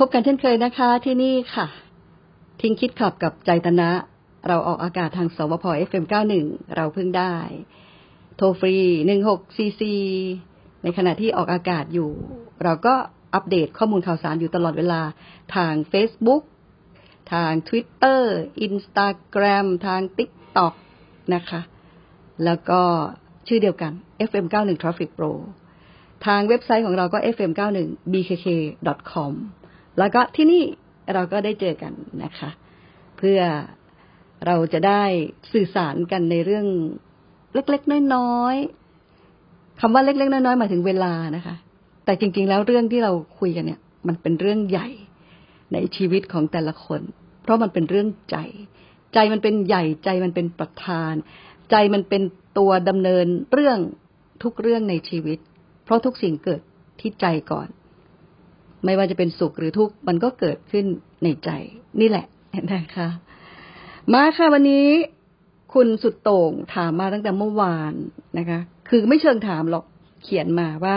พบกันเช่นเคยนะคะที่นี่ค่ะ ทิ้งคิดขับกับใจตนะ เราออกอากาศทางสวพ FM91 เราเพิ่งได้ โทรฟรี1644ในขณะที่ออกอากาศอยู่ เราก็อัปเดตข้อมูลข่าวสารอยู่ตลอดเวลาทาง Facebook ทาง Twitter Instagram ทาง TikTok นะคะ แล้วก็ชื่อเดียวกัน FM91 Traffic Pro ทางเว็บไซต์ของเราก็ fm91bkk.com แล้วก็ที่นี่เราก็ได้เจอกันนะคะ เพื่อเราจะได้สื่อสารกันในเรื่องเล็กๆน้อยๆคำว่าเล็กๆน้อยๆหมายถึงเวลานะคะ แต่จริง ๆ แล้วเรื่องที่เราคุยกันเนี่ย มันเป็นเรื่องใหญ่ในชีวิตของแต่ละคน เพราะมันเป็นเรื่องใจ ใจมันเป็นใหญ่ใจมันเป็นประธาน ใจมันเป็นตัวดำเนินเรื่องทุกเรื่องในชีวิต เพราะทุกสิ่งเกิดที่ใจก่อน ไม่ว่าจะเป็นสุขหรือทุกข์มันก็เกิดขึ้นในใจ นี่แหละนะคะ มาค่ะวันนี้ คุณสุดโต่งถามมาตั้งแต่เมื่อวานนะคะ คือไม่เชิงถามหรอกเขียนมาว่า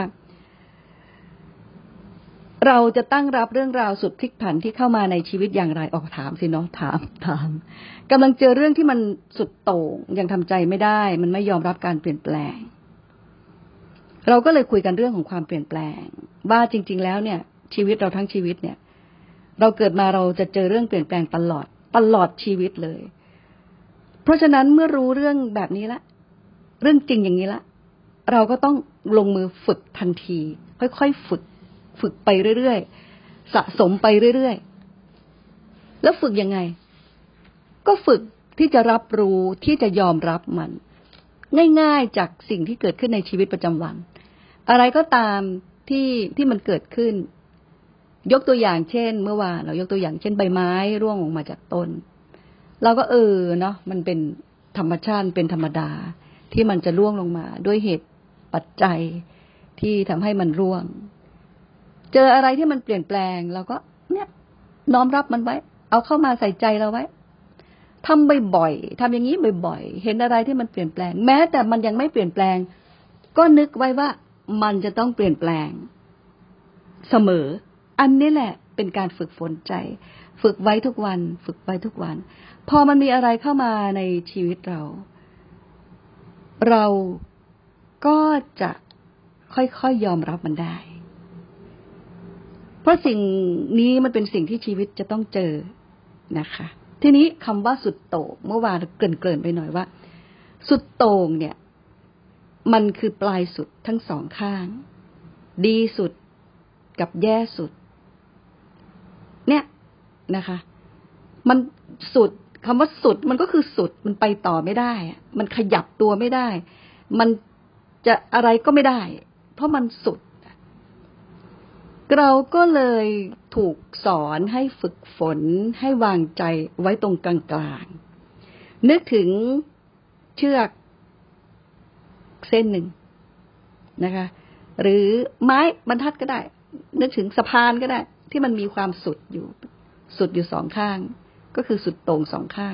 เราจะตั้งรับเรื่องราวสุดพลิกผันที่เข้ามาในชีวิตอย่างไรออกถามสิเนาะถามถามกำลังเจอเรื่องที่มันสุดโต่งยังทำใจไม่ได้ มันไม่ยอมรับการเปลี่ยนแปลงเราก็เลยคุยกันเรื่องของความเปลี่ยนแปลง ว่าจริง ๆ แล้วเนี่ย ชีวิตเราทั้งชีวิตเนี่ย เราเกิดมาเราจะเจอเรื่องเปลี่ยนแปลงตลอด ตลอดชีวิตเลย เพราะฉะนั้นเมื่อรู้เรื่องแบบนี้ละ เรื่องจริงอย่างนี้ละ เราก็ต้องลงมือฝึกทันที ค่อยๆฝึก ฝึกไปเรื่อยๆสะสมไปเรื่อยๆแล้วฝึกยังไง ก็ฝึกที่จะรับรู้ที่จะยอมรับมัน ง่ายๆจากสิ่งที่เกิดขึ้นในชีวิตประจำวัน อะไรก็ตามที่ที่มันเกิดขึ้น ยกตัวอย่างเช่น เมื่อวานเรายกตัวอย่างเช่นใบไม้ร่วงออกมาจากต้น เราก็เออเนาะมันเป็นธรรมชาติเป็นธรรมดาที่มันจะร่วงลงมา ด้วยเหตุปัจจัยที่ทำให้มันร่วง เจออะไรที่มันเปลี่ยนแปลงเราก็ เนี่ยน้อมรับมันไว้ เอาเข้ามาใส่ใจเราไว้ทำบ่อยๆทำอย่างนี้บ่อยๆ เห็นอะไรที่มันเปลี่ยนแปลง แม้แต่มันยังไม่เปลี่ยนแปลง ก็นึกไว้ว่ามันจะต้องเปลี่ยนแปลง เสมอ อันนี้แหละเป็นการฝึกฝนใจ ฝึกไว้ทุกวัน ฝึกไว้ทุกวัน พอมันมีอะไรเข้ามาในชีวิตเรา เราก็จะค่อยๆยยอมรับมันได้ เพราะสิ่งนี้มันเป็นสิ่งที่ชีวิตจะต้องเจอนะคะ ทีนี้คำว่าสุดโต่งเมื่อวานเกริ่นๆไปหน่อยว่า สุดโต่งเนี่ย มันคือปลายสุดทั้งสองข้าง ดีสุดกับแย่สุด นะคะ มันสุดคำว่าสุดมันก็คือสุดมันไปต่อไม่ได้ มันขยับตัวไม่ได้ มันจะอะไรก็ไม่ได้ เพราะมันสุด เราก็เลยถูกสอนให้ฝึกฝนให้วางใจไว้ตรงกลางๆนึกถึงเชือกเส้นหนึ่งนะคะ หรือไม้บรรทัดก็ได้ นึกถึงสะพานก็ได้ ที่มันมีความสุดอยู่ สุดอยู่สองข้าง ก็คือสุดตรงสองข้าง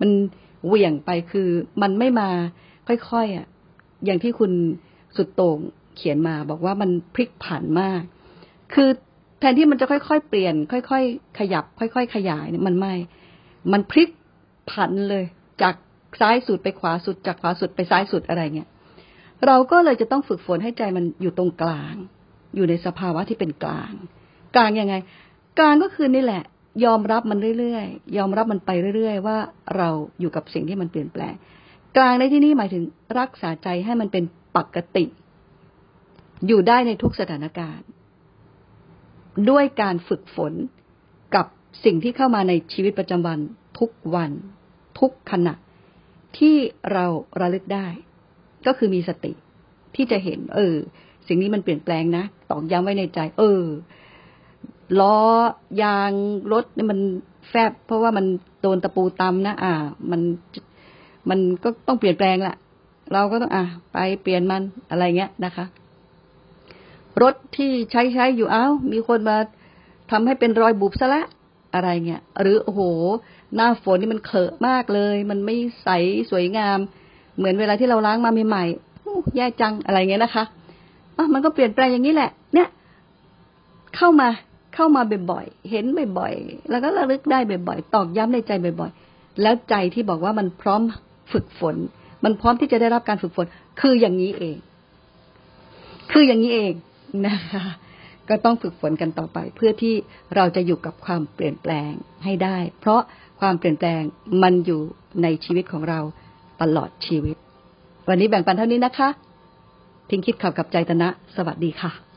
มันเหวี่ยงไปคือมันไม่มาค่อยๆอะอย่างที่คุณสุดโต่งเขียนมา บอกว่ามันพลิกผันมาก คือแทนที่มันจะค่อยๆ เปลี่ยน ค่อยๆ ขยับ ค่อย ๆ ขยายเนี่ยมันไม่ มันพลิกผันเลย จากซ้ายสุดไปขวาสุด จากขวาสุดไปซ้ายสุดอะไรเงี้ย เราก็เลยจะต้องฝึกฝนให้ใจมันอยู่ตรงกลาง อยู่ในสภาวะที่เป็นกลาง กลางยังไง กลางก็คือนี่แหละ ยอมรับมันเรื่อยๆ ยอมรับมันไปเรื่อยๆ ว่าเราอยู่กับสิ่งที่มันเปลี่ยนแปลง กลางในที่นี้หมายถึงรักษาใจให้มันเป็นปกติ อยู่ได้ในทุกสถานการณ์ ด้วยการฝึกฝนกับสิ่งที่เข้ามาในชีวิตประจำวัน ทุกวัน ทุกขณะ ที่เราระลึกได้ ก็คือมีสติที่จะเห็น เออ สิ่งนี้มันเปลี่ยนแปลงนะตอกย้ำไว้ในใจ เออ ล้อยางรถนี่มันแฟบ เพราะว่ามันโดนตะปูตำนะอ่า มันมันก็ต้องเปลี่ยนแปลงละเราก็ต้องอะไปเปลี่ยนมันอะไรเงี้ยนะคะ รถที่ใช้ใช้อยู่เอ้ามีคนมาทำให้เป็นรอยบุบซะละอะไรเงี้ยหรือโอ้โห หน้าฝนนี่มันเขอะมากเลย มันไม่ใสสวยงาม เหมือนเวลาที่เราล้างมาใหม่ๆแย่จังอะไรเงี้ยนะคะอะมันก็เปลี่ยนแปลงอย่างนี้แหละ เนี่ย เข้ามา เข้ามาบ่อยๆ เห็นบ่อยๆ แล้วก็ระลึกได้บ่อยๆ ตอกย้ำในใจบ่อยๆ แล้วใจที่บอกว่ามันพร้อมฝึกฝน มันพร้อมที่จะได้รับการฝึกฝน คืออย่างนี้เอง คืออย่างนี้เองนะคะ ก็ต้องฝึกฝนกันต่อไป เพื่อที่เราจะอยู่กับความเปลี่ยนแปลงให้ได้ เพราะความเปลี่ยนแปลงมันอยู่ในชีวิตของเราตลอดชีวิต วันนี้แบ่งปันเท่านี้นะคะพิงคิดข่าวกับใจตนะ สวัสดีค่ะ